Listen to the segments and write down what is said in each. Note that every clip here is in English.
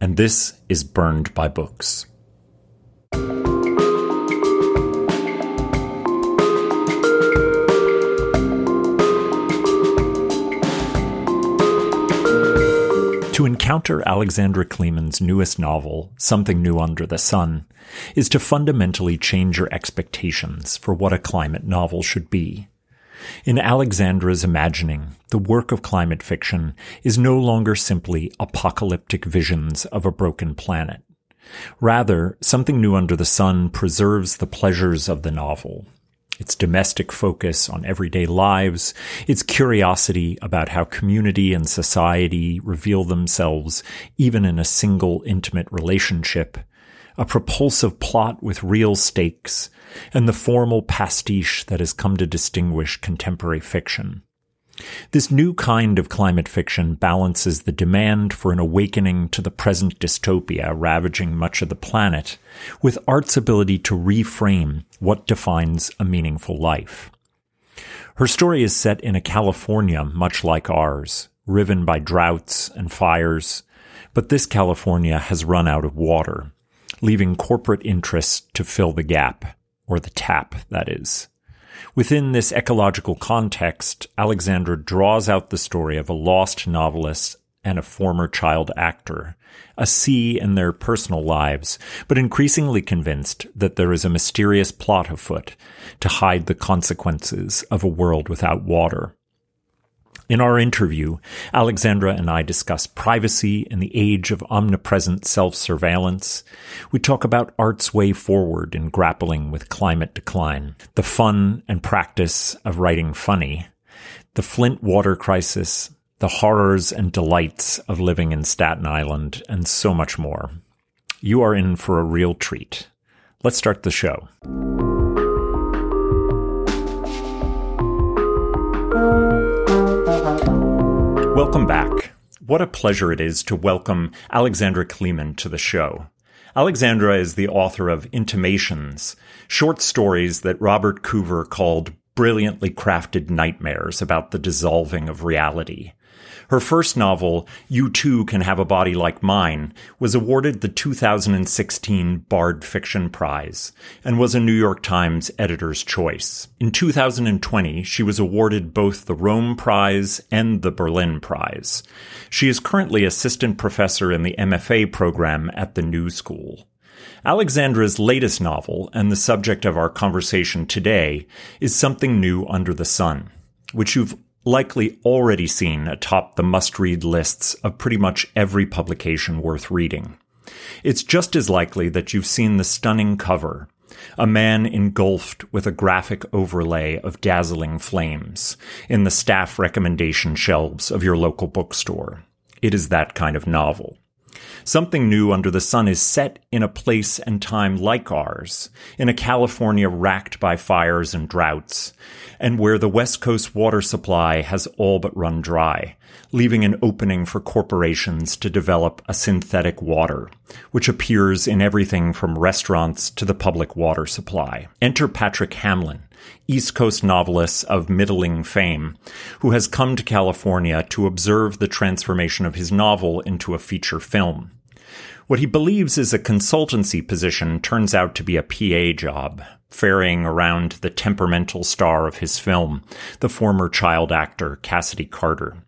and this is Burned by Books. To encounter Alexandra Kleeman's newest novel, Something New Under the Sun, is to fundamentally change your expectations for what a climate novel should be. In Alexandra's imagining, the work of climate fiction is no longer simply apocalyptic visions of a broken planet. Rather, something new under the sun preserves the pleasures of the novel. Its domestic focus on everyday lives, its curiosity about how community and society reveal themselves even in a single intimate relationship, a propulsive plot with real stakes, and the formal pastiche that has come to distinguish contemporary fiction. This new kind of climate fiction balances the demand for an awakening to the present dystopia ravaging much of the planet with art's ability to reframe what defines a meaningful life. Her story is set in a California much like ours, riven by droughts and fires, but this California has run out of water, leaving corporate interests to fill the gap or the tap, that is. Within this ecological context, Alexandra draws out the story of a lost novelist and a former child actor, a sea in their personal lives, but increasingly convinced that there is a mysterious plot afoot to hide the consequences of a world without water. In our interview, Alexandra and I discuss privacy in the age of omnipresent self-surveillance. We talk about art's way forward in grappling with climate decline, the fun and practice of writing funny, the Flint water crisis, the horrors and delights of living in Staten Island, and so much more. You are in for a real treat. Let's start the show. Welcome back. What a pleasure it is to welcome Alexandra Kleeman to the show. Alexandra is the author of Intimations, short stories that Robert Coover called brilliantly crafted nightmares about the dissolving of reality. Her first novel, You Too Can Have a Body Like Mine, was awarded the 2016 Bard Fiction Prize and was a New York Times editor's choice. In 2020, she was awarded both the Rome Prize and the Berlin Prize. She is currently assistant professor in the MFA program at the New School. Alexandra's latest novel, and the subject of our conversation today, is Something New Under the Sun, which you've likely already seen atop the must read lists of pretty much every publication worth reading. It's just as likely that you've seen the stunning cover, a man engulfed with a graphic overlay of dazzling flames in the staff recommendation shelves of your local bookstore. It is that kind of novel. Something New Under the Sun is set in a place and time like ours, in a California racked by fires and droughts, and where the West Coast water supply has all but run dry, leaving an opening for corporations to develop a synthetic water, which appears in everything from restaurants to the public water supply. Enter Patrick Hamlin, East Coast novelist of middling fame, who has come to California to observe the transformation of his novel into a feature film. What he believes is a consultancy position turns out to be a PA job, ferrying around the temperamental star of his film, the former child actor Cassidy Carter.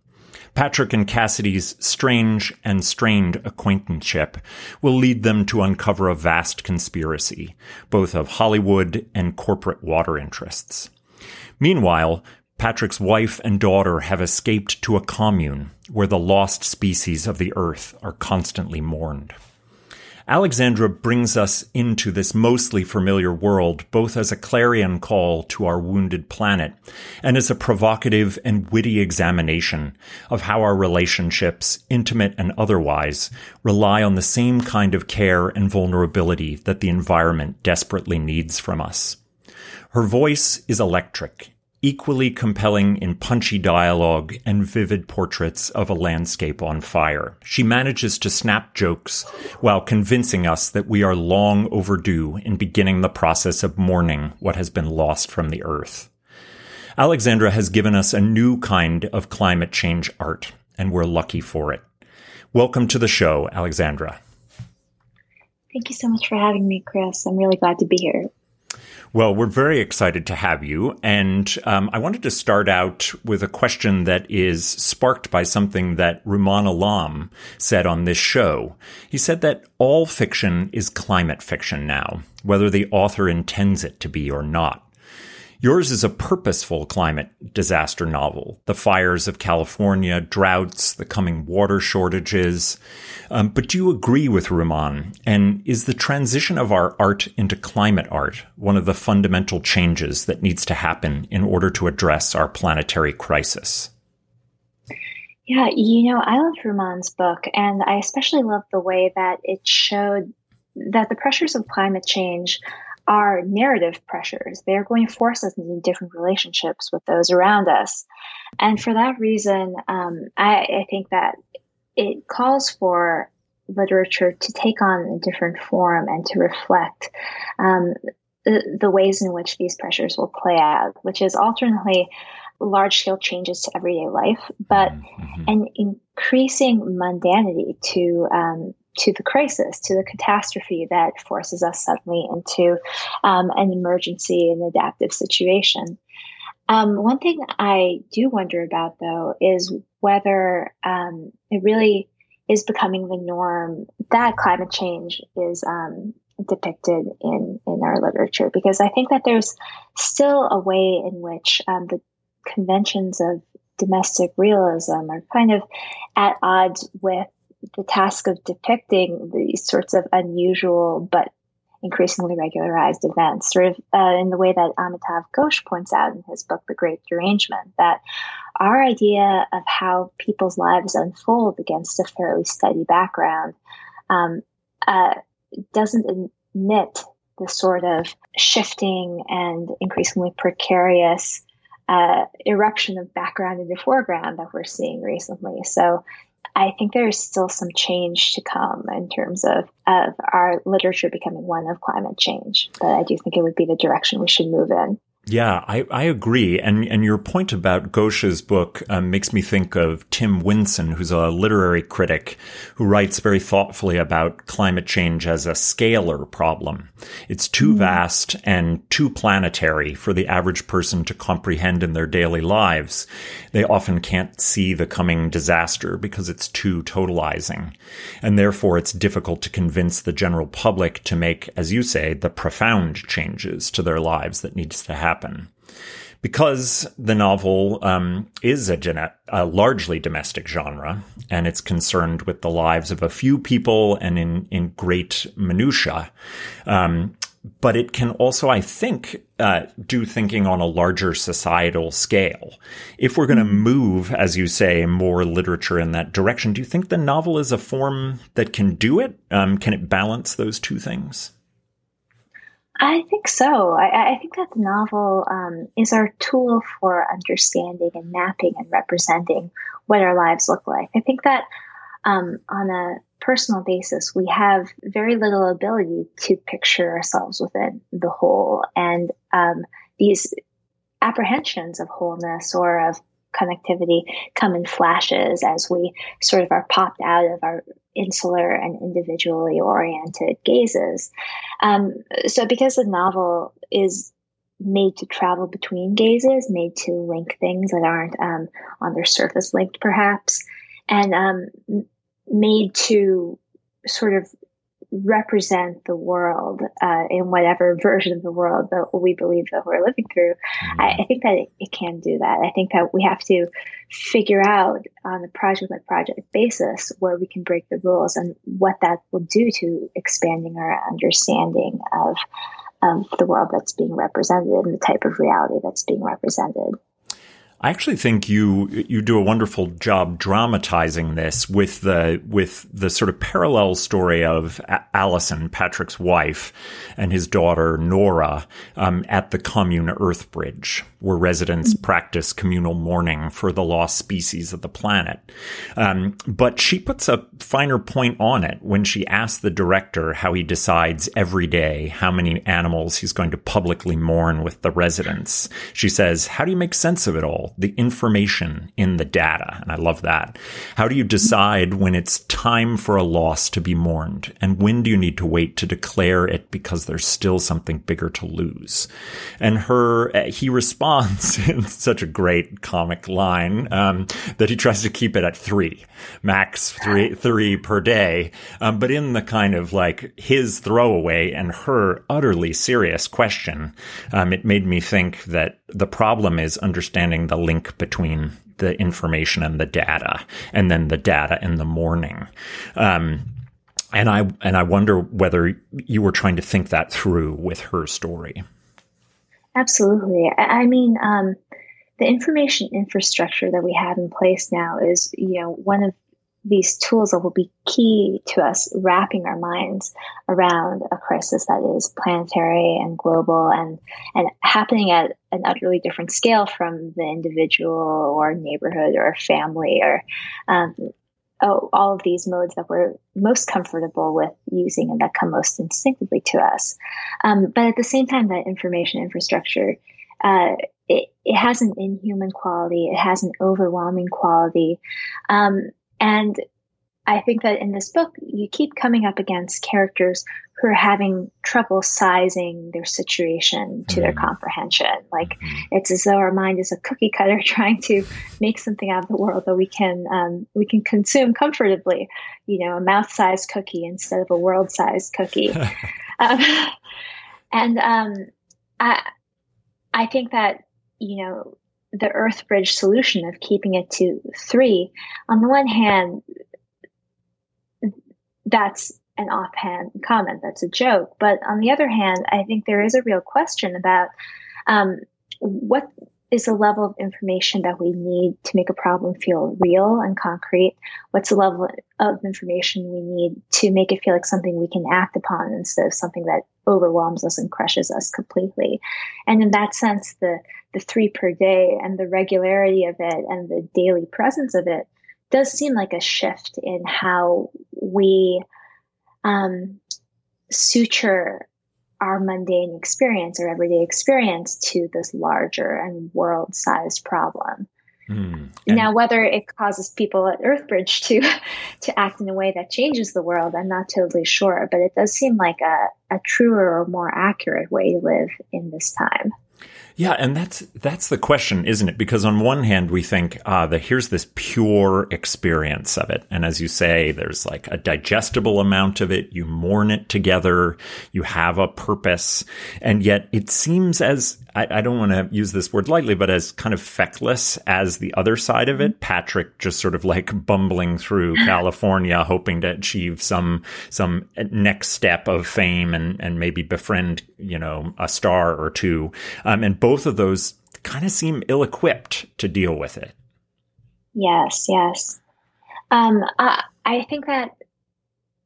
Patrick and Cassidy's strange and strained acquaintanceship will lead them to uncover a vast conspiracy, both of Hollywood and corporate water interests. Meanwhile, Patrick's wife and daughter have escaped to a commune where the lost species of the earth are constantly mourned. Alexandra brings us into this mostly familiar world, both as a clarion call to our wounded planet and as a provocative and witty examination of how our relationships, intimate and otherwise, rely on the same kind of care and vulnerability that the environment desperately needs from us. Her voice is electric equally compelling in punchy dialogue and vivid portraits of a landscape on fire. She manages to snap jokes while convincing us that we are long overdue in beginning the process of mourning what has been lost from the earth. Alexandra has given us a new kind of climate change art, and we're lucky for it. Welcome to the show, Alexandra. Thank you so much for having me, Chris. I'm really glad to be here. Well, we're very excited to have you. And um, I wanted to start out with a question that is sparked by something that Rumaan Alam said on this show. He said that all fiction is climate fiction now, whether the author intends it to be or not. Yours is a purposeful climate disaster novel. The fires of California, droughts, the coming water shortages. Um, but do you agree with Rumaan? And is the transition of our art into climate art one of the fundamental changes that needs to happen in order to address our planetary crisis? Yeah, you know, I loved Rumaan's book, and I especially loved the way that it showed that the pressures of climate change are narrative pressures. They're going to force us into different relationships with those around us. And for that reason, um, I, I, think that it calls for literature to take on a different form and to reflect um, the, the ways in which these pressures will play out, which is alternately large scale changes to everyday life, but mm-hmm. an increasing mundanity to um, to the crisis, to the catastrophe that forces us suddenly into um, an emergency and adaptive situation. Um, one thing I do wonder about, though, is whether um, it really is becoming the norm that climate change is um, depicted in in our literature, because I think that there's still a way in which um, the conventions of domestic realism are kind of at odds with the task of depicting these sorts of unusual but increasingly regularized events, sort of uh, in the way that Amitav Ghosh points out in his book, The Great Derangement, that our idea of how people's lives unfold against a fairly steady background um, uh, doesn't admit the sort of shifting and increasingly precarious uh, eruption of background into foreground that we're seeing recently. So I think there is still some change to come in terms of, of our literature becoming one of climate change. But I do think it would be the direction we should move in. Yeah, I, I agree. And and your point about Ghosh's book um, makes me think of Tim Winson, who's a literary critic who writes very thoughtfully about climate change as a scalar problem. It's too mm. vast and too planetary for the average person to comprehend in their daily lives. They often can't see the coming disaster because it's too totalizing. And therefore it's difficult to convince the general public to make, as you say, the profound changes to their lives that needs to happen happen. Because the novel um, is a, a, largely domestic genre, and it's concerned with the lives of a few people and in, in great minutia, um, but it can also, I think, uh, do thinking on a larger societal scale. If we're going to move, as you say, more literature in that direction, do you think the novel is a form that can do it? Um, can it balance those two things? I think so. I, I think that the novel um, is our tool for understanding and mapping and representing what our lives look like. I think that um, on a personal basis, we have very little ability to picture ourselves within the whole. And um, these apprehensions of wholeness or of connectivity come in flashes as we sort of are popped out of our insular and individually oriented gazes. Um, so, because the novel is made to travel between gazes, made to link things that aren't um, on their surface linked, perhaps, and um, made to sort of represent the world uh, in whatever version of the world that we believe that we're living through. Mm-hmm. I, I, think that it, it, can do that. I think that we have to figure out on a project by project basis where we can break the rules and what that will do to expanding our understanding of of the world that's being represented and the type of reality that's being represented. I actually think you you do a wonderful job dramatizing this with the with the sort of parallel story of Allison, Patrick's wife, and his daughter Nora um, at the commune Earth Bridge, where residents mm-hmm. practice communal mourning for the lost species of the planet. Um, but she puts a finer point on it when she asks the director how he decides every day how many animals he's going to publicly mourn with the residents. She says, "How do you make sense of it all?" The information in the data. And I love that. How do you decide when it's time for a loss to be mourned? And when do you need to wait to declare it because there's still something bigger to lose? And her, uh, he responds in such a great comic line, um, that he tries to keep it at three, max three, three per day. Um, but in the kind of like his throwaway and her utterly serious question, um, it made me think that the problem is understanding the link between the information and the data, and then the data and the mourning. Um, and I and I wonder whether you were trying to think that through with her story. Absolutely. I mean, um, the information infrastructure that we have in place now is, you know, one of these tools that will be key to us wrapping our minds around a crisis that is planetary and global and and happening at an utterly different scale from the individual or neighborhood or family or um, oh, all of these modes that we're most comfortable with using and that come most instinctively to us. Um, but at the same time, that information infrastructure uh, it, it has an inhuman quality. It has an overwhelming quality. Um, and I think that in this book, you keep coming up against characters who are having trouble sizing their situation to mm-hmm. their comprehension. Like mm-hmm. it's as though our mind is a cookie cutter trying to make something out of the world that we can um, we can consume comfortably. You know, a mouth-sized cookie instead of a world-sized cookie. um, and um, I I think that you know the Earth Bridge solution of keeping it to three, on the one hand, that's an offhand comment, that's a joke. But on the other hand, I think there is a real question about um, what is the level of information that we need to make a problem feel real and concrete? What's the level of information we need to make it feel like something we can act upon instead of something that overwhelms us and crushes us completely? And in that sense, the the three per day and the regularity of it and the daily presence of it does seem like a shift in how we um, suture our mundane experience or everyday experience to this larger and world sized problem. Mm, now, whether it causes people at Earthbridge to to act in a way that changes the world, I'm not totally sure, but it does seem like a, a truer or more accurate way to live in this time. Yeah, and that's that's the question, isn't it? Because on one hand, we think uh, that here's this pure experience of it, and as you say, there's like a digestible amount of it. You mourn it together. You have a purpose, and yet it seems as I, I don't want to use this word lightly, but as kind of feckless as the other side of it. Patrick just sort of like bumbling through California, hoping to achieve some some next step of fame and and maybe befriend you know a star or two. Um, and both of those kind of seem ill equipped to deal with it. Yes, yes. Um, I, I think that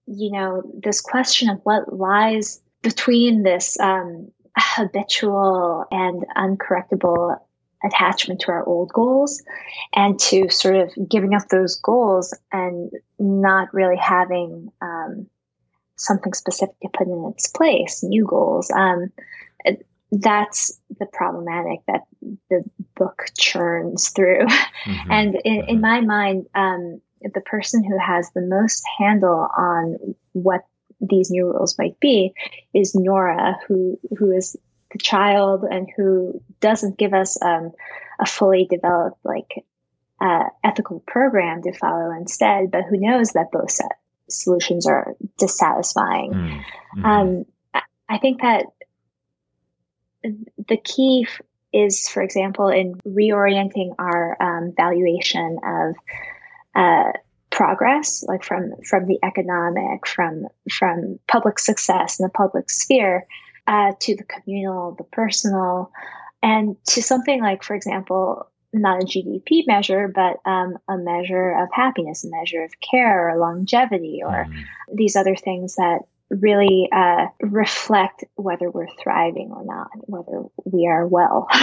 you know this question of what lies between this um, habitual and uncorrectable attachment to our old goals and to sort of giving up those goals and not really having um, something specific to put in its place, new goals. Um, that's the problematic that the book churns through. Mm-hmm. And in, in, mm-hmm. my mind, um, the person who has the most handle on what these new rules might be is Nora, who who is the child and who doesn't give us um, a fully developed like uh, ethical program to follow instead, but who knows that both set solutions are dissatisfying. Mm, mm-hmm. Um, I think that the key is, for example, in reorienting our um, valuation of uh, progress, like from from the economic, from from public success in the public sphere, uh, to the communal, the personal, and to something like, for example, not a GDP measure, but um, a measure of happiness, a measure of care or longevity, or mm. these other things that really uh, reflect whether we're thriving or not, whether we are well.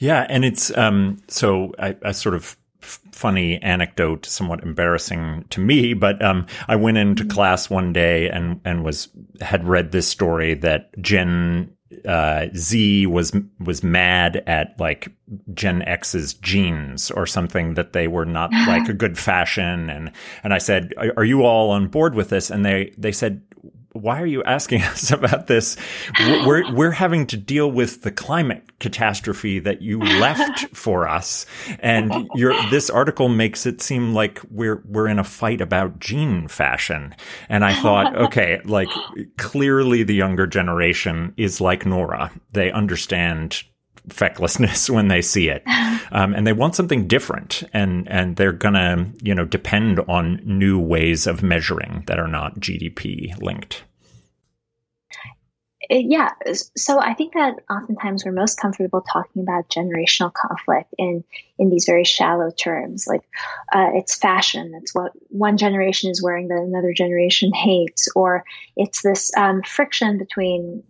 Yeah, and it's um, so I, I sort of funny anecdote, somewhat embarrassing to me, but um, I went into mm-hmm. class one day and and was had read this story that Gen uh, Z was was mad at like Gen X's jeans or something that they were not like a good fashion, and and I said, "Are you all on board with this?" And they they said, why are you asking us about this? We're, we're having to deal with the climate catastrophe that you left for us. And your, this article makes it seem like we're, we're in a fight about jean fashion. And I thought, okay, like clearly the younger generation is like Nora. They understand fecklessness when they see it, um, and they want something different, and and they're gonna you know depend on new ways of measuring that are not GDP linked. Uh, yeah, so I think that oftentimes we're most comfortable talking about generational conflict in in these very shallow terms, like uh, it's fashion, it's what one generation is wearing that another generation hates, or it's this um, friction between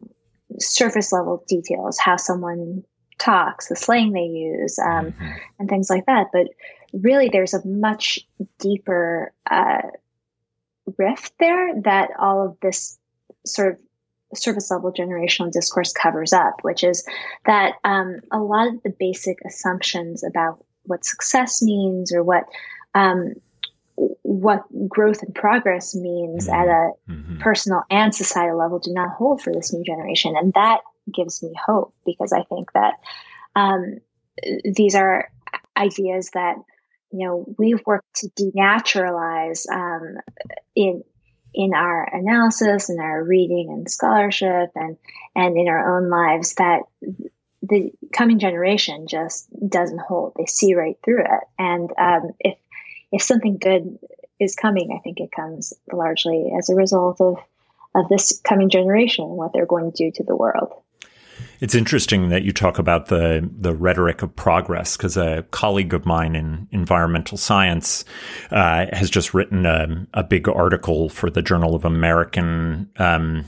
surface level details, how someone talks, the slang they use, um, mm-hmm. and things like that. But really, there's a much deeper uh, rift there that all of this sort of service level generational discourse covers up, which is that um, a lot of the basic assumptions about what success means or what um, what growth and progress means mm-hmm. at a mm-hmm. personal and societal level do not hold for this new generation, and that gives me hope because I think that um, these are ideas that you know we've worked to denaturalize um, in in our analysis and our reading and scholarship and and in our own lives that the coming generation just doesn't hold. They see right through it. And um, if if something good is coming i think it comes largely as a result of of this coming generation and what they're going to do to the world it's interesting that you talk about the the rhetoric of progress because a colleague of mine in environmental science uh, has just written a, a, big article for the Journal of American um,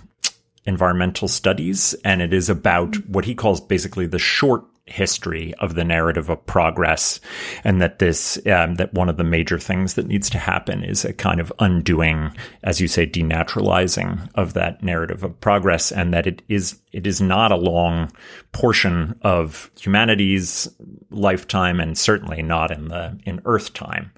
Environmental Studies, and it is about what he calls basically the short history of the narrative of progress, and that this um, that one of the major things that needs to happen is a kind of undoing, as you say, denaturalizing of that narrative of progress, and that it is it is not a long portion of humanity's lifetime, and certainly not in the in Earth time.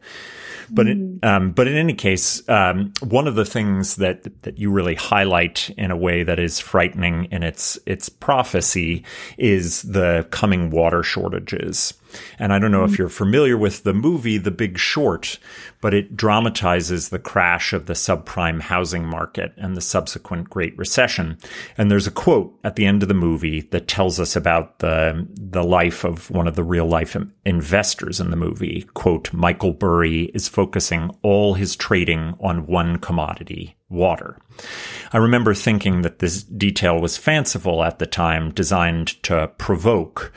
But it, um, but in any case, um, one of the things that that you really highlight in a way that is frightening in its its prophecy is the coming water shortages. And I don't know if mm-hmm. you're familiar with the movie The Big Short, but it dramatizes the crash of the subprime housing market and the subsequent Great Recession. And there's a quote at the end of the movie that tells us about the, the life of one of the real life investors in the movie. Quote, Michael Burry is focusing all his trading on one commodity, water. I remember thinking that this detail was fanciful at the time, designed to provoke,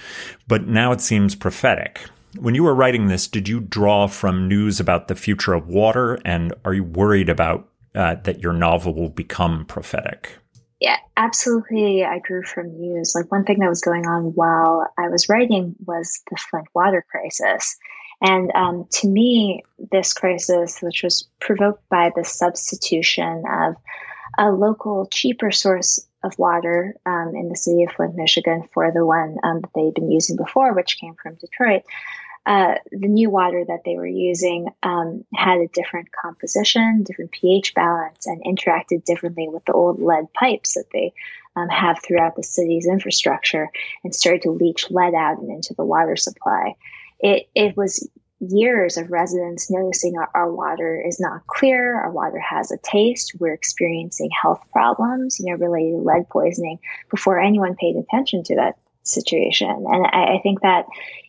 but now it seems prophetic. When you were writing this, did you draw from news about the future of water, and are you worried about uh, that your novel will become prophetic? yeah, absolutely. I drew from news. Like one thing that was going on while I was writing was the Flint water crisis. And um, to me, this crisis, which was provoked by the substitution of a local, cheaper source of water um, in the city of Flint, Michigan, for the one um, that they'd been using before, which came from Detroit, uh, the new water that they were using um, had a different composition, different pH balance, and interacted differently with the old lead pipes that they um, have throughout the city's infrastructure and started to leach lead out and into the water supply. It, it was years of residents noticing our, our, water is not clear, our water has a taste, we're experiencing health problems, you know, related to lead poisoning before anyone paid attention to that situation. And I, I think that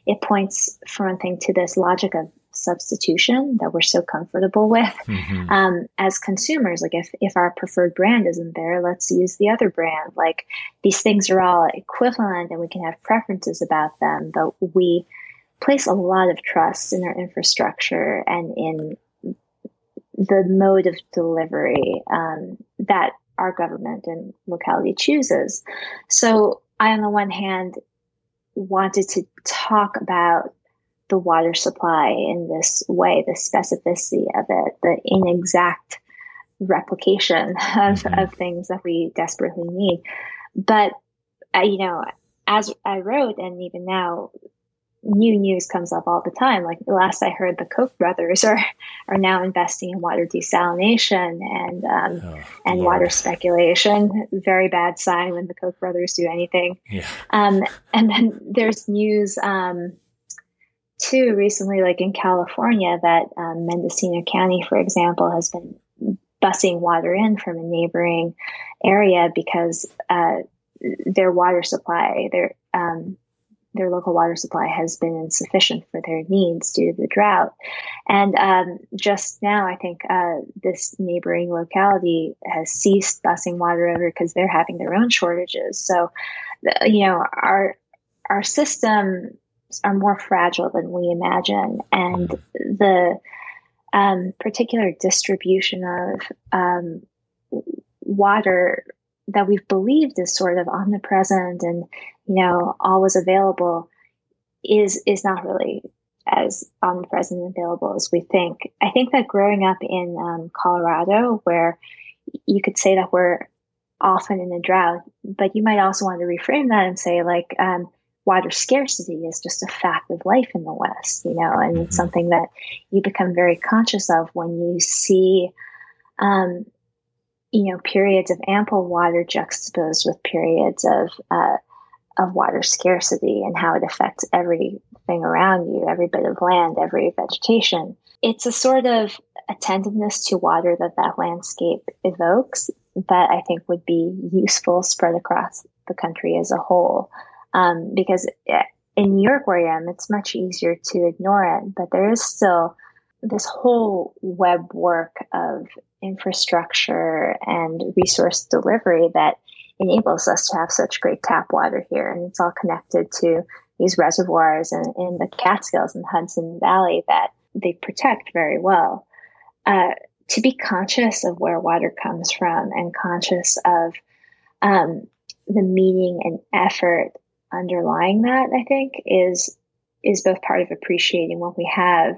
it points, for one thing, to this logic of substitution that we're so comfortable with mm-hmm. um, as consumers. Like if, if our preferred brand isn't there, let's use the other brand. Like these things are all equivalent and we can have preferences about them, but we place a lot of trust in our infrastructure and in the mode of delivery um, that our government and locality chooses. So I, on the one hand, wanted to talk about the water supply in this way, the specificity of it, the inexact replication of, mm-hmm. of things that we desperately need. But, uh, you know, as I wrote, and even now, new news comes up all the time. Like last I heard, the Koch brothers are are now investing in water desalination and um, oh, and Lord. water speculation. Very bad sign when the Koch brothers do anything. Yeah. Um, and then there's news um, too recently, like in California, that um, Mendocino County, for example, has been busing water in from a neighboring area because uh, their water supply, their um, their local water supply has been insufficient for their needs due to the drought. And um, just now, I think uh, this neighboring locality has ceased busing water over because they're having their own shortages. So, you know, our our systems are more fragile than we imagine, and the um, particular distribution of um, water that we've believed is sort of omnipresent and you know always available is is not really as omnipresent and available as we think. I think that growing up in um, Colorado, where you could say that we're often in a drought, but you might also want to reframe that and say like um, water scarcity is just a fact of life in the West, you know, and mm-hmm. it's something that you become very conscious of when you see um, you know, periods of ample water juxtaposed with periods of uh, of water scarcity and how it affects everything around you, every bit of land, every vegetation. It's a sort of attentiveness to water that that landscape evokes that I think would be useful spread across the country as a whole. Um, because eh, in New York, where I am, it's much easier to ignore it, but there is still this whole web work of infrastructure and resource delivery that enables us to have such great tap water here. And it's all connected to these reservoirs in, in the Catskills and Hudson Valley that they protect very well. Uh, to be conscious of where water comes from and conscious of um, the meaning and effort underlying that, I think, is is both part of appreciating what we have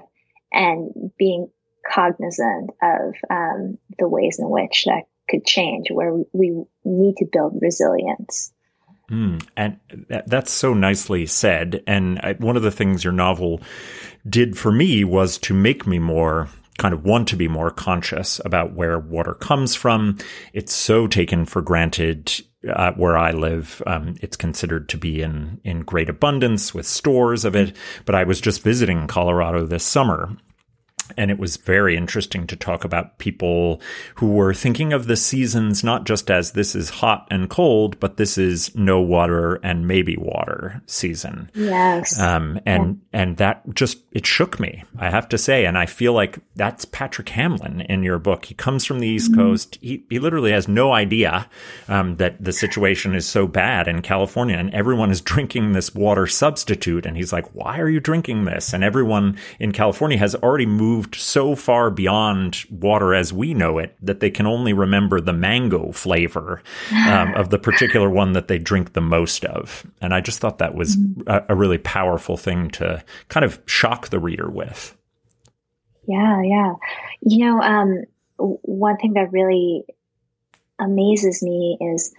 and being cognizant of um, the ways in which that could change, where we need to build resilience. Mm, and that's so nicely said. And I, one of the things your novel did for me was to make me more kind of want to be more conscious about where water comes from. It's so taken for granted uh, where I live. Um, it's considered to be in in great abundance with stores of it. But I was just visiting Colorado this summer, and it was very interesting to talk about people who were thinking of the seasons not just as this is hot and cold, but this is no water and maybe water season. Yes. Um, and, yeah. and that just, it shook me, I have to say. And I feel like that's Patrick Hamlin in your book. He comes from the East mm-hmm. Coast. He, he literally has no idea, um, that the situation is so bad in California and everyone is drinking this water substitute. And he's like, why are you drinking this? And everyone in California has already moved moved so far beyond water as we know it that they can only remember the mango flavor um, of the particular one that they drink the most of. And I just thought that was mm-hmm. a, a really powerful thing to kind of shock the reader with. Yeah, yeah. You know, um, one thing that really amazes me is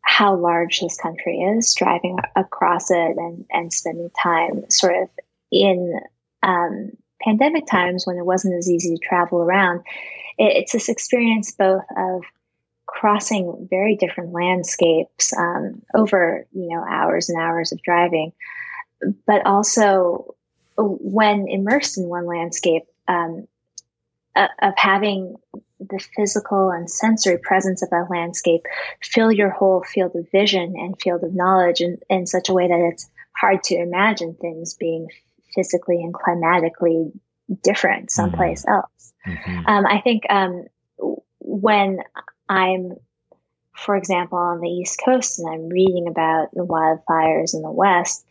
how large this country is, driving across it and, and spending time sort of in um, pandemic times when it wasn't as easy to travel around. It, it's this experience both of crossing very different landscapes um, over you know hours and hours of driving, but also when immersed in one landscape, um, of having the physical and sensory presence of that landscape fill your whole field of vision and field of knowledge in, in such a way that it's hard to imagine things being physically and climatically different someplace mm-hmm. else. Mm-hmm. Um, I think um, when I'm, for example, on the East Coast and I'm reading about the wildfires in the West,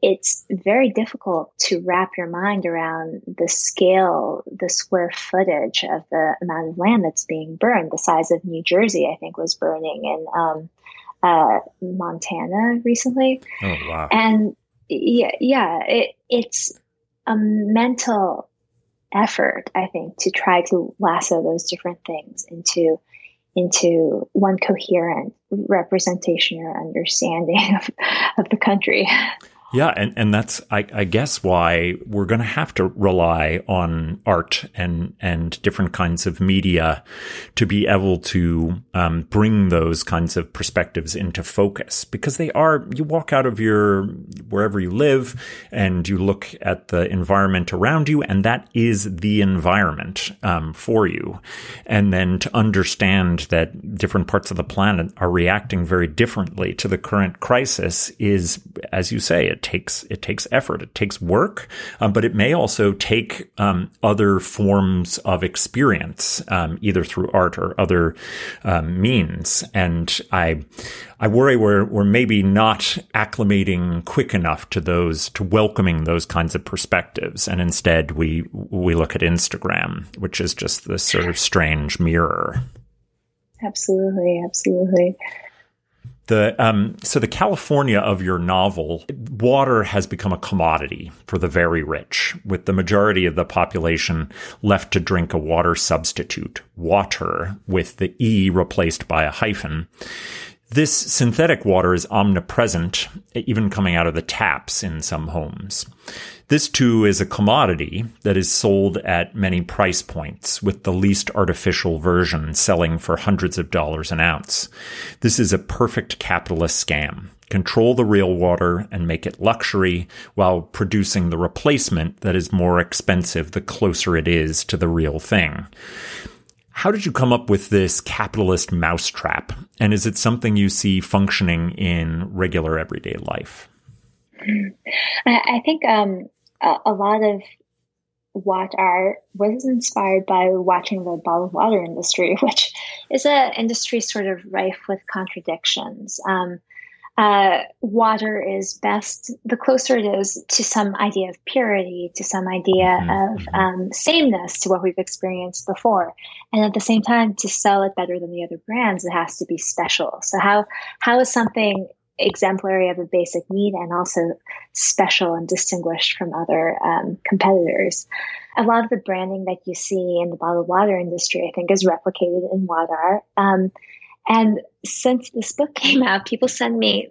it's very difficult to wrap your mind around the scale, the square footage of the amount of land that's being burned. The size of New Jersey, I think, was burning in um, uh, Montana recently. Oh wow! And yeah, yeah, it, it's a mental effort, I think, to try to lasso those different things into into one coherent representation or understanding of, of the country. Yeah, and, and that's I, I guess why we're going to have to rely on art and and different kinds of media to be able to um, bring those kinds of perspectives into focus because they are. You walk out of your wherever you live and you look at the environment around you, and that is the environment um, for you. And then to understand that different parts of the planet are reacting very differently to the current crisis is, as you say, it takes it takes effort, it takes work, um, but it may also take um, other forms of experience, um, either through art or other um, means. And I I worry we're we're maybe not acclimating quick enough to those to welcoming those kinds of perspectives, and instead we we look at Instagram, which is just this sort of strange mirror. Absolutely, absolutely. The um, so the California of your novel, water has become a commodity for the very rich, with the majority of the population left to drink a water substitute, water, with the e replaced by a hyphen. This synthetic water is omnipresent, even coming out of the taps in some homes. This too is a commodity that is sold at many price points, with the least artificial version selling for hundreds of dollars an ounce. This is a perfect capitalist scam. Control the real water and make it luxury while producing the replacement that is more expensive the closer it is to the real thing. How did you come up with this capitalist mousetrap? And is it something you see functioning in regular everyday life? I think um, a, lot of what art was inspired by watching the bottled water industry, which is an industry sort of rife with contradictions. Um, uh, water is best the closer it is to some idea of purity, to some idea mm-hmm. of mm-hmm. um, sameness to what we've experienced before, and at the same time, to sell it better than the other brands, it has to be special. So how how is something exemplary of a basic need and also special and distinguished from other um, competitors? A lot of the branding that you see in the bottled water industry, I think, is replicated in water. Um, and since this book came out, people send me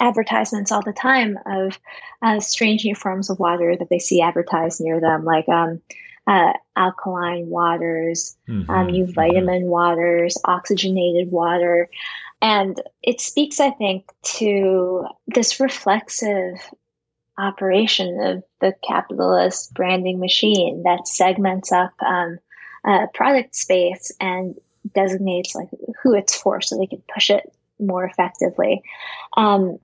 advertisements all the time of uh, strange new forms of water that they see advertised near them, like um, uh, alkaline waters, mm-hmm. um, new vitamin waters, oxygenated water. And it speaks, I think, to this reflexive operation of the capitalist branding machine that segments up um, product space and designates like who it's for so they can push it more effectively. Um,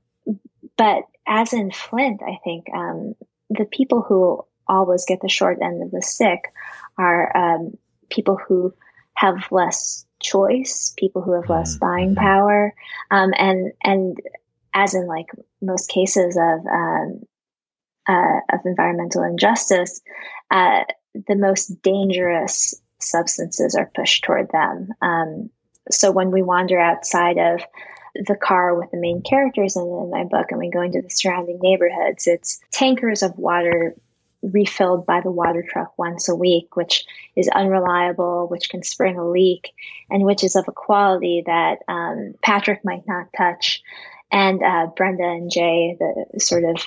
but as in Flint, I think um, the people who always get the short end of the stick are um, people who have less choice, people who have less mm-hmm. buying power, um, and and as in like most cases of um, uh, of environmental injustice, uh, the most dangerous substances are pushed toward them. Um, so when we wander outside of the car with the main characters in, in my book and we go into the surrounding neighborhoods, it's tankers of water refilled by the water truck once a week, which is unreliable, which can spring a leak, and which is of a quality that um, Patrick might not touch. And uh, Brenda and Jay, the sort of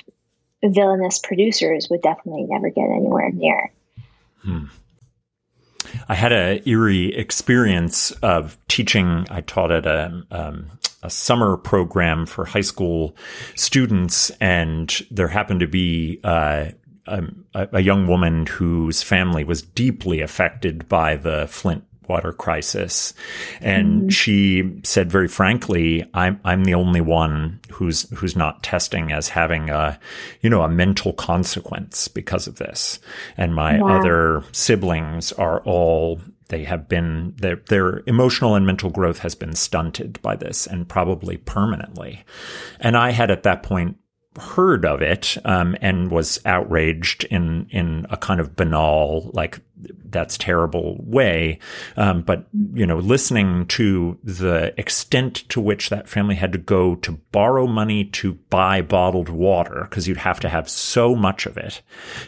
villainous producers, would definitely never get anywhere near. Hmm. I had a eerie experience of teaching. I taught at a, um, a summer program for high school students, and there happened to be uh, um, a, a, young woman whose family was deeply affected by the Flint water crisis. And mm. she said very frankly, I'm, I'm the only one who's, who's not testing as having a, you know, a mental consequence because of this. And my wow. other siblings are all they have been their their emotional and mental growth has been stunted by this and probably permanently. And I had at that point heard of it um, and was outraged in in a kind of banal like that's terrible way. Um, but, you know, listening to the extent to which that family had to go to borrow money to buy bottled water, because you'd have to have so much of it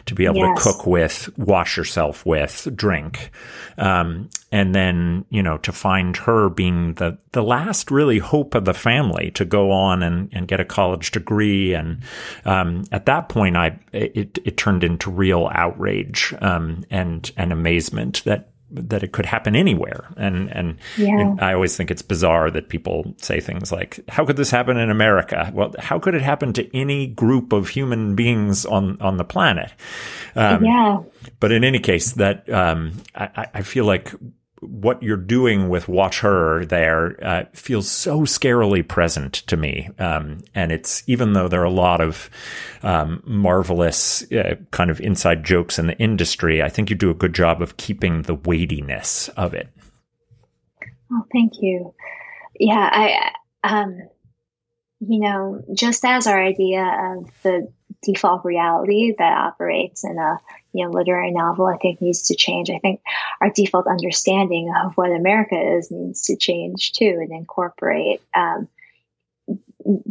to be able yes. to cook with, wash yourself with, drink. Um, and then, you know, to find her being the, the last really hope of the family to go on and, and get a college degree. And, um, at that point, I, it, it turned into real outrage, um, and, and amazement that that it could happen anywhere. And and yeah. I always think it's bizarre that people say things like, "How could this happen in America?" Well, how could it happen to any group of human beings on on the planet? Um, yeah. But in any case, that um, I, I feel like what you're doing with Watch Her there uh, feels so scarily present to me. Um, and it's even though there are a lot of um, marvelous uh, kind of inside jokes in the industry, I think you do a good job of keeping the weightiness of it. Oh, thank you. Yeah, I, um, you know, just as our idea of the default reality that operates in a you know literary novel i think needs to change. I think our default understanding of what america is needs to change too and incorporate um,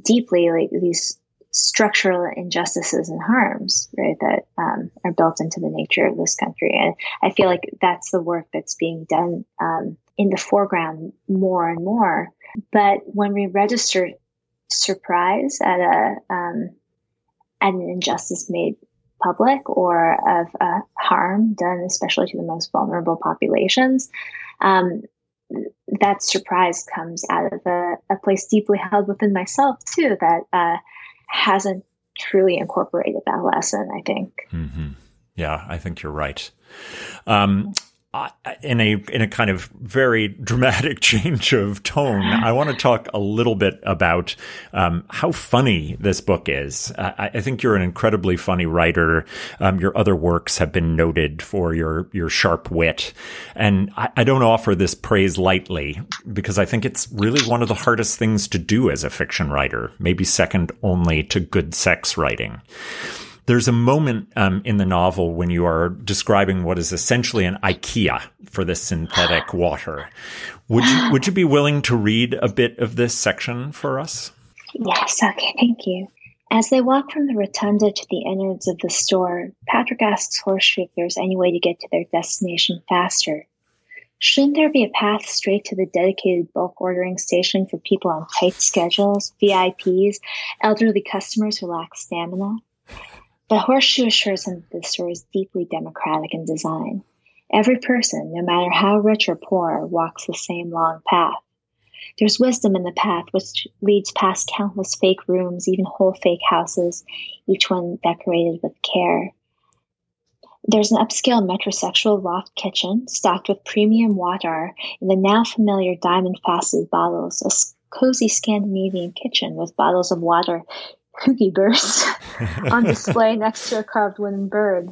deeply like these structural injustices and harms right that um, are built into the nature of this country. And i feel like that's the work that's being done um, in the foreground more and more. But when we register surprise at a um, an injustice made public or of uh, harm done, especially to the most vulnerable populations, um, that surprise comes out of a, a, place deeply held within myself too that uh, hasn't truly incorporated that lesson. I think. Mm-hmm. Yeah, I think you're right. Um, in a in a kind of very dramatic change of tone, I want to talk a little bit about um, how funny this book is. I, I, think you're an incredibly funny writer. Um, your other works have been noted for your your sharp wit, and I, I don't offer this praise lightly because I think it's really one of the hardest things to do as a fiction writer, maybe second only to good sex writing. There's a moment um, in the novel when you are describing what is essentially an IKEA for the synthetic water. Would you would you be willing to read a bit of this section for us? Yes. Okay. Thank you. As they walk from the rotunda to the innards of the store, Patrick asks Horseshoe if there's any way to get to their destination faster. Shouldn't there be a path straight to the dedicated bulk ordering station for people on tight schedules, VIPs, elderly customers who lack stamina? The horseshoe assures him that the store is deeply democratic in design. Every person, no matter how rich or poor, walks the same long path. There's wisdom in the path which leads past countless fake rooms, even whole fake houses, each one decorated with care. There's an upscale metrosexual loft kitchen stocked with premium water in the now familiar diamond faceted bottles, a cozy Scandinavian kitchen with bottles of water Hugibers on display next to a carved wooden bird.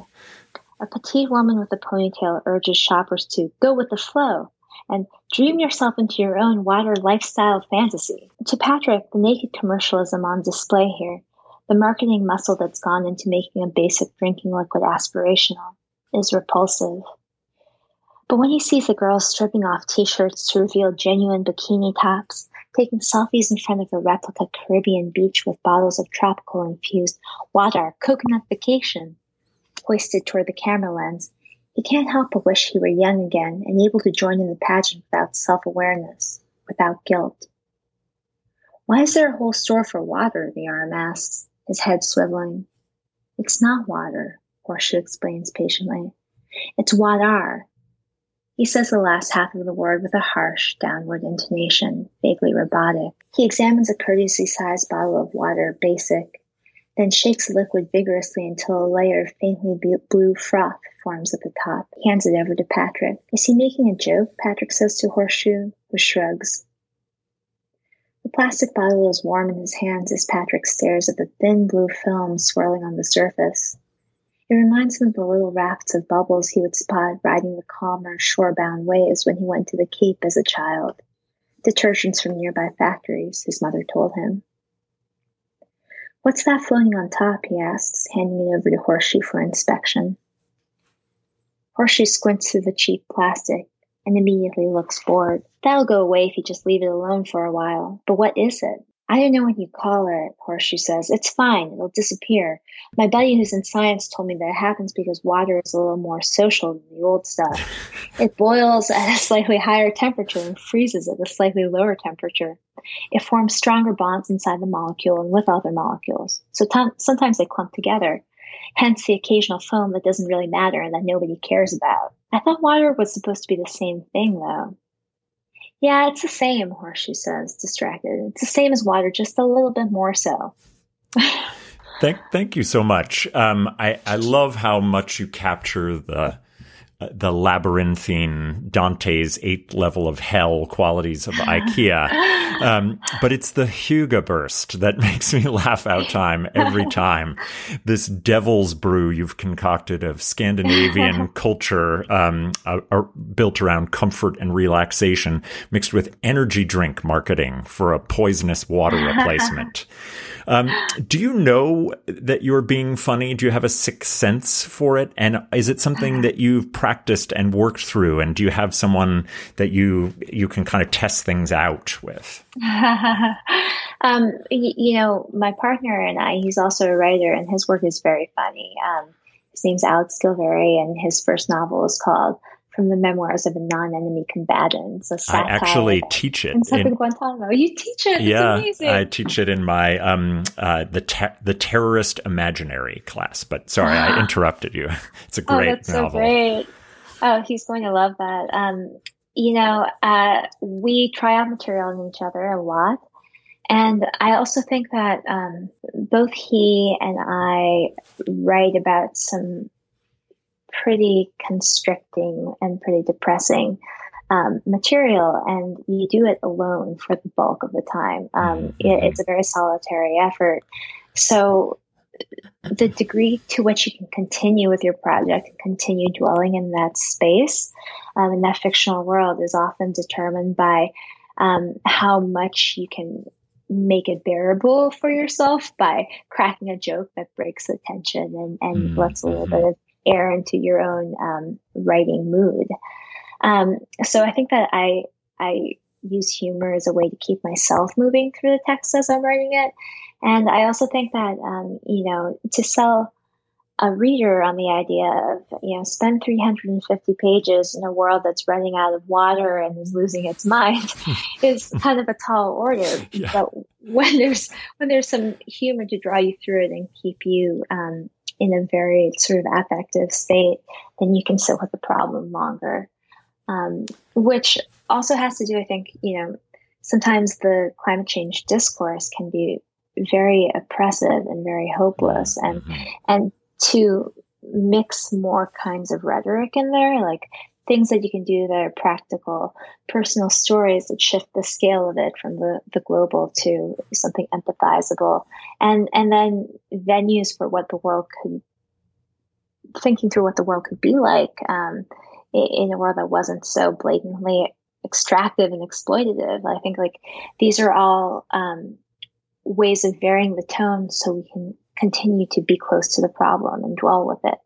A petite woman with a ponytail urges shoppers to go with the flow and dream yourself into your own water lifestyle fantasy. To Patrick, the naked commercialism on display here, the marketing muscle that's gone into making a basic drinking liquid aspirational. is repulsive. But when he sees the girls stripping off t shirts to reveal genuine bikini tops, taking selfies in front of a replica Caribbean beach with bottles of tropical infused water, coconut vacation, hoisted toward the camera lens, he can't help but wish he were young again and able to join in the pageant without self awareness, without guilt. Why is there a whole store for water? the arm asks, his head swiveling. It's not water, Horseshoe explains patiently. It's water. He says the last half of the word with a harsh, downward intonation, vaguely robotic. He examines a courteously sized bottle of water, basic, then shakes the liquid vigorously until a layer of faintly blue froth forms at the top. He hands it over to Patrick. Is he making a joke? Patrick says to Horseshoe, with shrugs. The plastic bottle is warm in his hands as Patrick stares at the thin blue film swirling on the surface. It reminds him of the little rafts of bubbles he would spot riding the calmer, shore-bound waves when he went to the Cape as a child. Detergents from nearby factories, his mother told him. What's that floating on top? he asks, handing it over to Horseshoe for inspection. Horseshoe squints through the cheap plastic and immediately looks bored. That'll go away if you just leave it alone for a while. But what is it? I don't know what you call it, Horseshoe says. It's fine. It'll disappear. My buddy who's in science told me that it happens because water is a little more social than the old stuff. it boils at a slightly higher temperature and freezes at a slightly lower temperature. It forms stronger bonds inside the molecule and with other molecules. So t- sometimes they clump together. Hence the occasional foam that doesn't really matter and that nobody cares about. I thought water was supposed to be the same thing though. Yeah, it's the same, Horseshoe says, distracted. It's the same as water, just a little bit more so. thank, thank you so much. Um, I, I love how much you capture the the labyrinthine Dante's eighth level of hell qualities of IKEA. Um, but it's the Hygge burst that makes me laugh out time every time. This devil's brew you've concocted of Scandinavian culture um, uh, built around comfort and relaxation mixed with energy drink marketing for a poisonous water replacement. Um, do you know that you're being funny? Do you have a sixth sense for it? And is it something that you've practiced and worked through? And do you have someone that you you can kind of test things out with? um, you know, my partner and I, he's also a writer, and his work is very funny. Um, his name's Alex Gilvarry, and his first novel is called from the memoirs of a non-enemy combatant. So I actually teach it in, in Guantanamo. You teach it. Yeah, I teach it in my um uh, the te- the terrorist imaginary class. But sorry, I interrupted you. It's a oh, great oh, that's novel. So great. Oh, he's going to love that. Um, you know, uh, we try out material on each other a lot. And I also think that um, both he and I write about some pretty constricting and pretty depressing um, material, and you do it alone for the bulk of the time. Um, mm-hmm. it, it's a very solitary effort. So, the degree to which you can continue with your project and continue dwelling in that space, um, in that fictional world, is often determined by um, how much you can make it bearable for yourself by cracking a joke that breaks the tension and, and mm-hmm. lets a little bit of air into your own um, writing mood. Um, so I think that I I use humor as a way to keep myself moving through the text as I'm writing it, and I also think that um, you know to sell a reader on the idea of you know spend 350 pages in a world that's running out of water and is losing its mind is kind of a tall order yeah. but when there's when there's some humor to draw you through it and keep you um, in a very sort of affective state, then you can sit with the problem longer. Um, which also has to do, I think, you know, sometimes the climate change discourse can be very oppressive and very hopeless, and mm-hmm. and to mix more kinds of rhetoric in there, like things that you can do that are practical, personal stories that shift the scale of it from the, the global to something empathizable, and and then venues for what the world could, thinking through what the world could be like um, in a world that wasn't so blatantly extractive and exploitative. I think like these are all um, ways of varying the tone so we can continue to be close to the problem and dwell with it.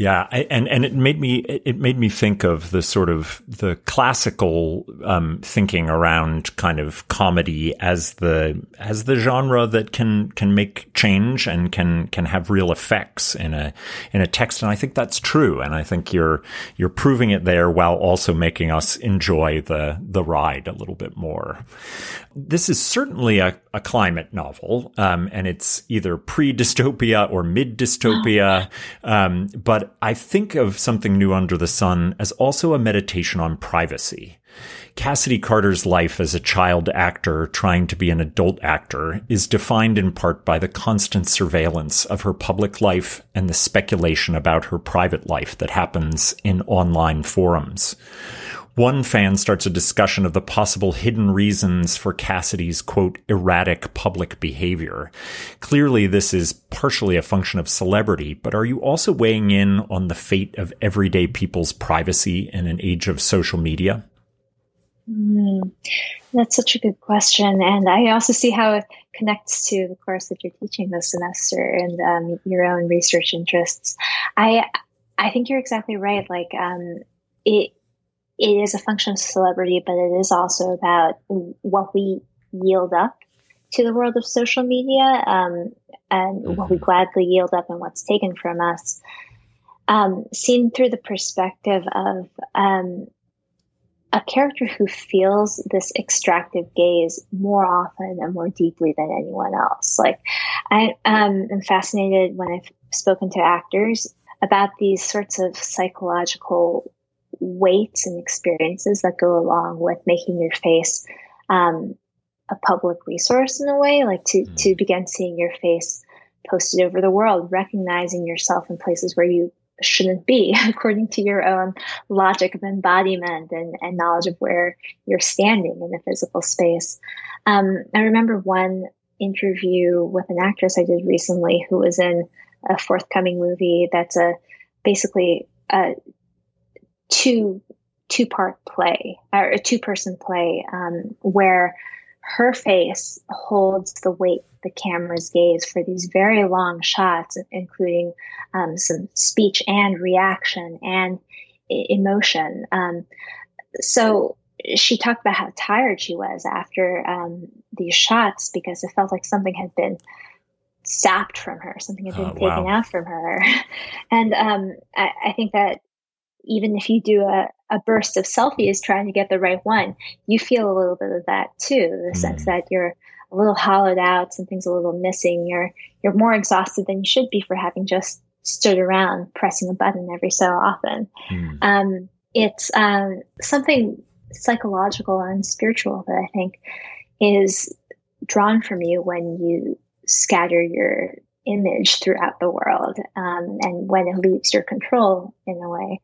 Yeah, I, and and it made me it made me think of the sort of the classical um, thinking around kind of comedy as the as the genre that can can make change and can can have real effects in a in a text, and I think that's true. And I think you're you're proving it there while also making us enjoy the the ride a little bit more. This is certainly a, a climate novel, um, and it's either pre dystopia or mid dystopia, um, but I think of something new under the sun as also a meditation on privacy. Cassidy Carter's life as a child actor trying to be an adult actor is defined in part by the constant surveillance of her public life and the speculation about her private life that happens in online forums. One fan starts a discussion of the possible hidden reasons for Cassidy's quote, erratic public behavior. Clearly, this is partially a function of celebrity, but are you also weighing in on the fate of everyday people's privacy in an age of social media? Mm, that's such a good question. And I also see how it connects to the course that you're teaching this semester and um, your own research interests. I, I think you're exactly right. Like, um, it, it is a function of celebrity, but it is also about what we yield up to the world of social media um, and mm-hmm. what we mm-hmm. gladly yield up and what's taken from us. Um, seen through the perspective of um, a character who feels this extractive gaze more often and more deeply than anyone else. Like, I um, am fascinated when I've spoken to actors about these sorts of psychological weights and experiences that go along with making your face um, a public resource in a way, like to, mm. to begin seeing your face posted over the world, recognizing yourself in places where you shouldn't be, according to your own logic of embodiment and, and knowledge of where you're standing in the physical space. Um, I remember one interview with an actress I did recently who was in a forthcoming movie that's a basically a two two part play or a two person play um, where her face holds the weight the camera's gaze for these very long shots including um, some speech and reaction and emotion um, so she talked about how tired she was after um, these shots because it felt like something had been sapped from her something had been oh, taken wow. out from her and um, I, I think that even if you do a, a burst of selfies trying to get the right one, you feel a little bit of that too. The mm. sense that you're a little hollowed out, something's a little missing. You're you're more exhausted than you should be for having just stood around pressing a button every so often. Mm. Um, it's um, something psychological and spiritual that I think is drawn from you when you scatter your image throughout the world um, and when it leaves your control in a way.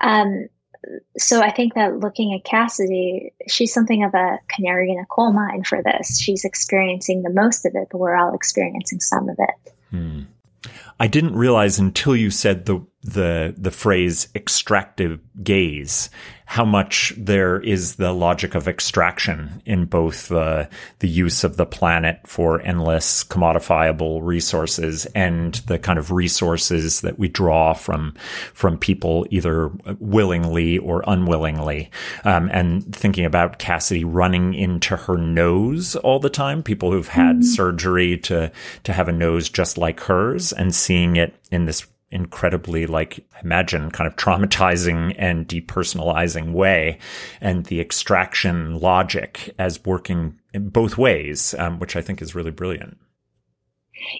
Um, so I think that looking at Cassidy, she's something of a canary in a coal mine for this. She's experiencing the most of it, but we're all experiencing some of it. Hmm. I didn't realize until you said the the the phrase extractive gaze how much there is the logic of extraction in both the the use of the planet for endless commodifiable resources and the kind of resources that we draw from from people either willingly or unwillingly um, and thinking about Cassidy running into her nose all the time people who've had mm-hmm. surgery to to have a nose just like hers and seeing it in this incredibly like imagine kind of traumatizing and depersonalizing way and the extraction logic as working in both ways um, which i think is really brilliant.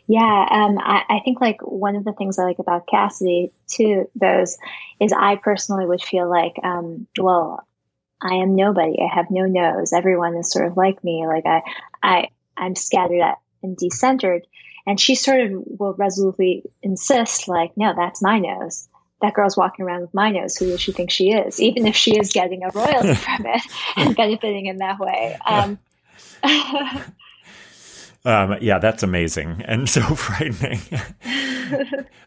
Yeah um, I, I, think like one of the things i like about cassidy too those is i personally would feel like um, well i am nobody. I have no nose. Everyone is sort of like me. Like i i i'm scattered and decentered and she sort of will resolutely insist, like, no, that's my nose. That girl's walking around with my nose. Who does she think she is? Even if she is getting a royalty from it and benefiting in that way. Um, um, yeah, that's amazing and so frightening.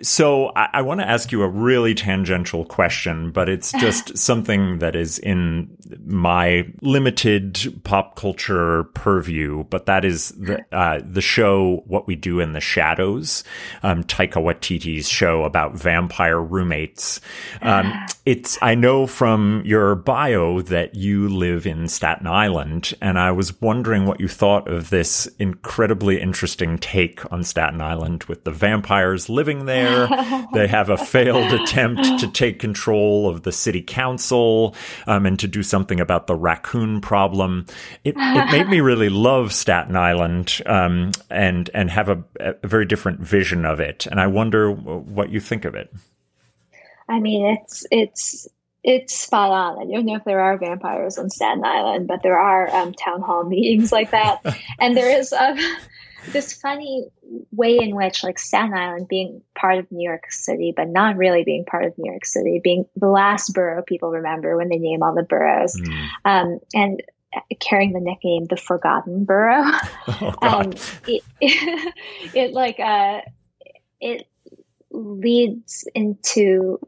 So I, I want to ask you a really tangential question, but it's just something that is in my limited pop culture purview. But that is the uh, the show "What We Do in the Shadows," um, Taika Waititi's show about vampire roommates. Um, it's I know from your bio that you live in Staten Island, and I was wondering what you thought of this incredibly interesting take on Staten Island with the vampires living there. they have a failed attempt to take control of the city council um, and to do something about the raccoon problem. It, it made me really love Staten Island um, and and have a, a very different vision of it. And I wonder what you think of it. I mean, it's it's it's spot on. I don't know if there are vampires on Staten Island, but there are um, town hall meetings like that, and there is um, this funny way in which, like Staten Island being part of New York City, but not really being part of New York City, being the last borough people remember when they name all the boroughs, mm. um, and carrying the nickname the Forgotten Borough. Oh, um, it, it, it like uh, it leads into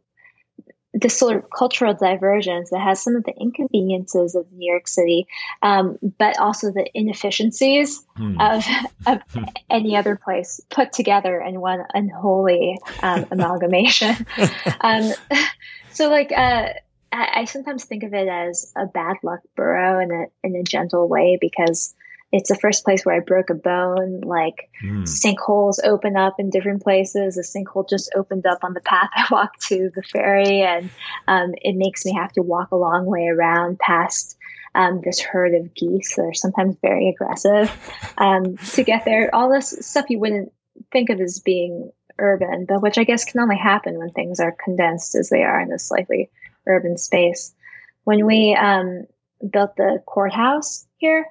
this sort of cultural divergence that has some of the inconveniences of New York City, um, but also the inefficiencies hmm. of, of any other place put together in one unholy um, amalgamation. um, so, like, uh, I, I, sometimes think of it as a bad luck borough in a in a gentle way because it's the first place where I broke a bone. Like mm. sinkholes open up in different places. A sinkhole just opened up on the path I walked to the ferry, and um, it makes me have to walk a long way around past um, this herd of geese that are sometimes very aggressive um, to get there. All this stuff you wouldn't think of as being urban, but which I guess can only happen when things are condensed as they are in a slightly urban space. When we um, built the courthouse here,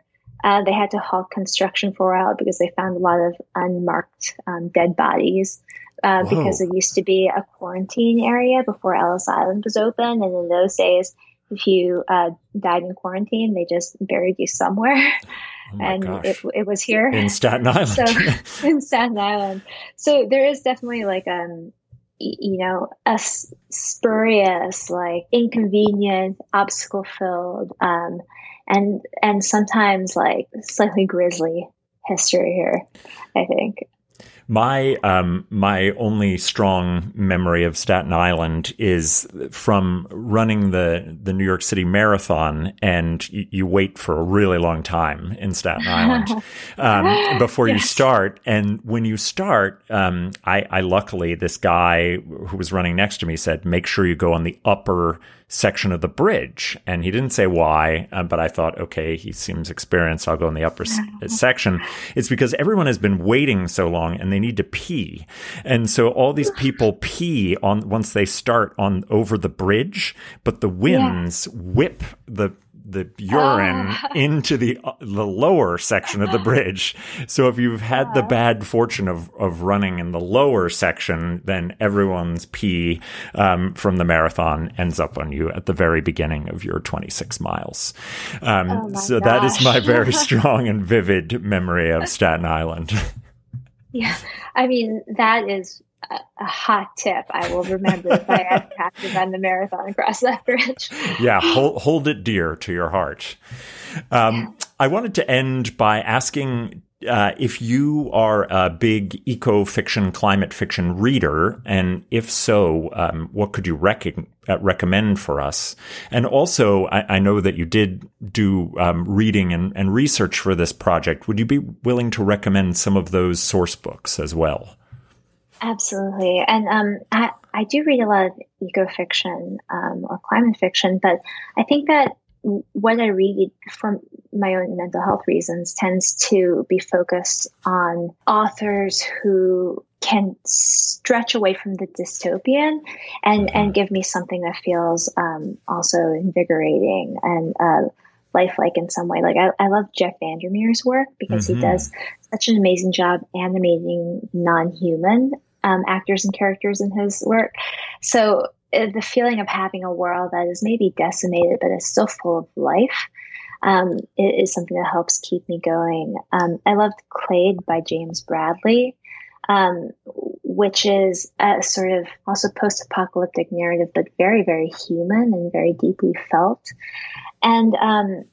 uh, they had to halt construction for a while because they found a lot of unmarked um, dead bodies. Uh, because it used to be a quarantine area before Ellis Island was open, and in those days, if you uh, died in quarantine, they just buried you somewhere. Oh and it, it was here in Staten Island. so in Staten Island, so there is definitely like um you know a spurious, like inconvenient, obstacle filled um, and and sometimes like slightly grisly history here. I think. My um, my only strong memory of Staten Island is from running the the New York City Marathon, and you, you wait for a really long time in Staten Island um, before yes. you start. And when you start, um, I, I luckily this guy who was running next to me said, "Make sure you go on the upper." Section of the bridge. And he didn't say why, uh, but I thought, okay, he seems experienced. I'll go in the upper s- section. It's because everyone has been waiting so long and they need to pee. And so all these people pee on once they start on over the bridge, but the winds yeah. whip the the urine uh. into the uh, the lower section of the bridge. So if you've had the bad fortune of of running in the lower section, then everyone's pee um, from the marathon ends up on you at the very beginning of your 26 miles. Um, oh so gosh. that is my very strong and vivid memory of Staten Island. yeah, I mean that is a, a hot tip I will remember if I ever have to run the marathon across that bridge. yeah, hold, hold it dear to your heart. Um, I wanted to end by asking uh, if you are a big eco fiction, climate fiction reader, and if so, um, what could you rec- uh, recommend for us? And also, I, I know that you did do um, reading and, and research for this project. Would you be willing to recommend some of those source books as well? Absolutely. And um, I, I do read a lot of eco fiction um, or climate fiction, but I think that what I read for my own mental health reasons tends to be focused on authors who can stretch away from the dystopian and, and give me something that feels um, also invigorating and uh, lifelike in some way. Like I, I love Jeff VanderMeer's work because mm-hmm. he does such an amazing job animating non-human um, actors and characters in his work. So uh, the feeling of having a world that is maybe decimated but is still full of life um, is something that helps keep me going. Um, I loved Clade by James Bradley, um, which is a sort of also post apocalyptic narrative, but very, very human and very deeply felt. And um,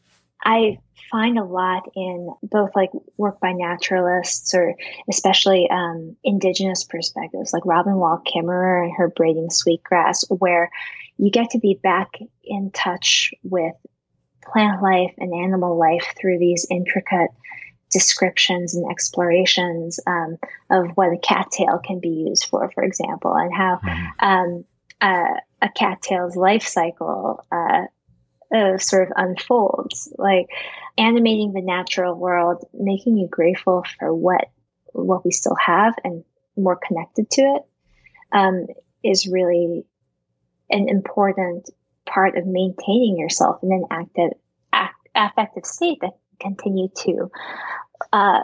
I find a lot in both like work by naturalists or especially um, indigenous perspectives, like Robin Wall Kimmerer and her braiding sweetgrass, where you get to be back in touch with plant life and animal life through these intricate descriptions and explorations um, of what a cattail can be used for, for example, and how mm-hmm. um, uh, a cattail's life cycle uh, uh, sort of unfolds. Like animating the natural world, making you grateful for what what we still have and more connected to it, um, is really an important part of maintaining yourself in an active, act, affective state that continue to uh,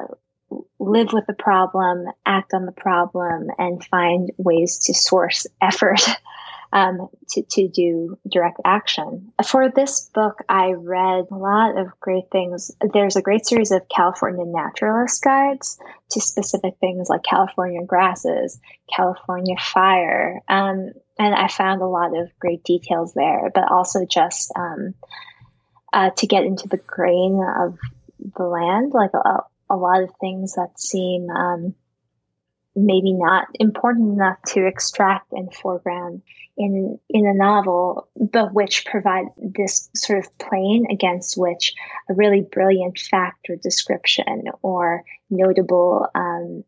live with the problem, act on the problem, and find ways to source effort um, to, to do direct action. For this book, I read a lot of great things. There's a great series of California naturalist guides to specific things like California grasses, California fire. Um, and I found a lot of great details there, but also just um, uh, to get into the grain of the land, like a, a lot of things that seem um, maybe not important enough to extract and foreground in in a novel, but which provide this sort of plane against which a really brilliant fact or description or notable um,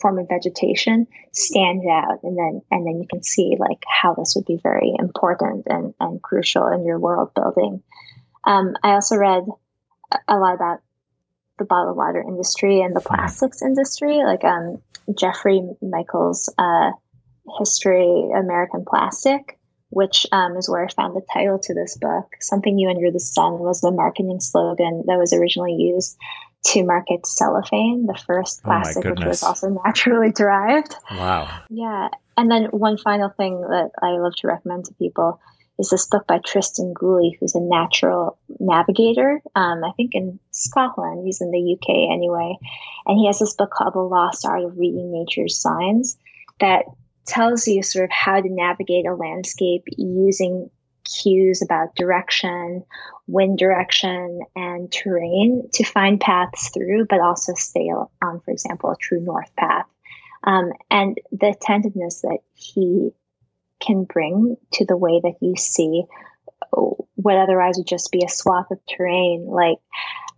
form of vegetation stands out, and then and then you can see like how this would be very important and and crucial in your world building. Um, I also read a lot about the bottled water industry and the plastics industry, like um, Jeffrey Meikle's uh, History American Plastic, which um, is where I found the title to this book. Something New Under the Sun was the marketing slogan that was originally used to market cellophane, the first oh plastic, oh which was also naturally derived. Wow. Yeah. And then one final thing that I love to recommend to people is this book by Tristan Gooley, who's a natural navigator. Um, I think in Scotland, he's in the UK anyway. And he has this book called The Lost Art of Reading Nature's Signs that tells you sort of how to navigate a landscape using cues about direction, wind direction, and terrain to find paths through, but also stay on, for example, a true north path. Um, and the attentiveness that he can bring to the way that you see what otherwise would just be a swath of terrain. Like,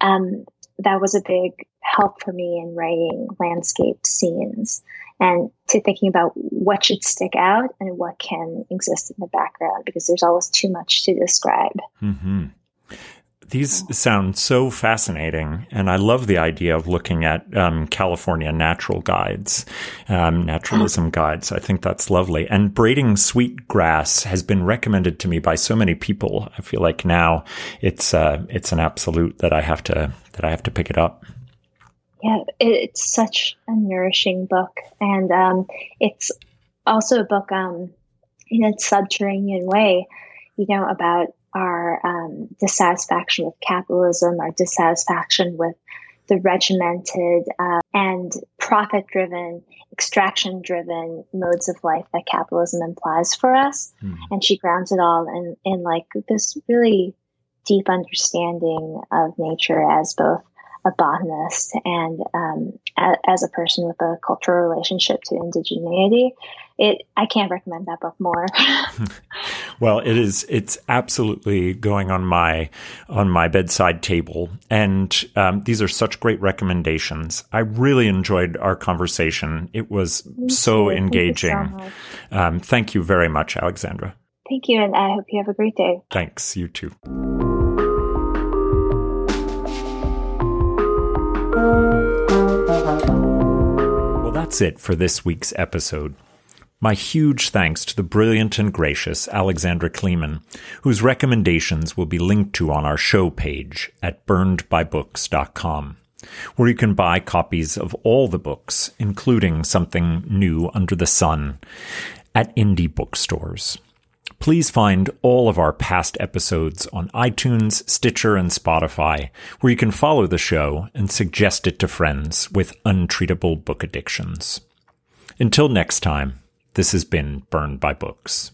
um, that was a big help for me in writing landscape scenes and to thinking about what should stick out and what can exist in the background because there's always too much to describe. Mm-hmm. These sound so fascinating, and I love the idea of looking at um, California natural guides, um, naturalism guides. I think that's lovely. And braiding sweetgrass has been recommended to me by so many people. I feel like now it's uh, it's an absolute that I have to that I have to pick it up. Yeah, it's such a nourishing book, and um, it's also a book um, in a subterranean way, you know, about our um, dissatisfaction with capitalism, our dissatisfaction with the regimented uh, and profit driven, extraction driven modes of life that capitalism implies for us. Mm. And she grounds it all in, in like this really deep understanding of nature as both a botanist and um, a, as a person with a cultural relationship to indigeneity, it I can't recommend that book more. well, it is it's absolutely going on my on my bedside table, and um, these are such great recommendations. I really enjoyed our conversation. It was so engaging. Thank you, so um, thank you very much, Alexandra. Thank you, and I hope you have a great day. Thanks. You too. That's it for this week's episode. My huge thanks to the brilliant and gracious Alexandra Kleeman, whose recommendations will be linked to on our show page at burnedbybooks.com, where you can buy copies of all the books, including Something New Under the Sun, at indie bookstores. Please find all of our past episodes on iTunes, Stitcher, and Spotify, where you can follow the show and suggest it to friends with untreatable book addictions. Until next time, this has been Burned by Books.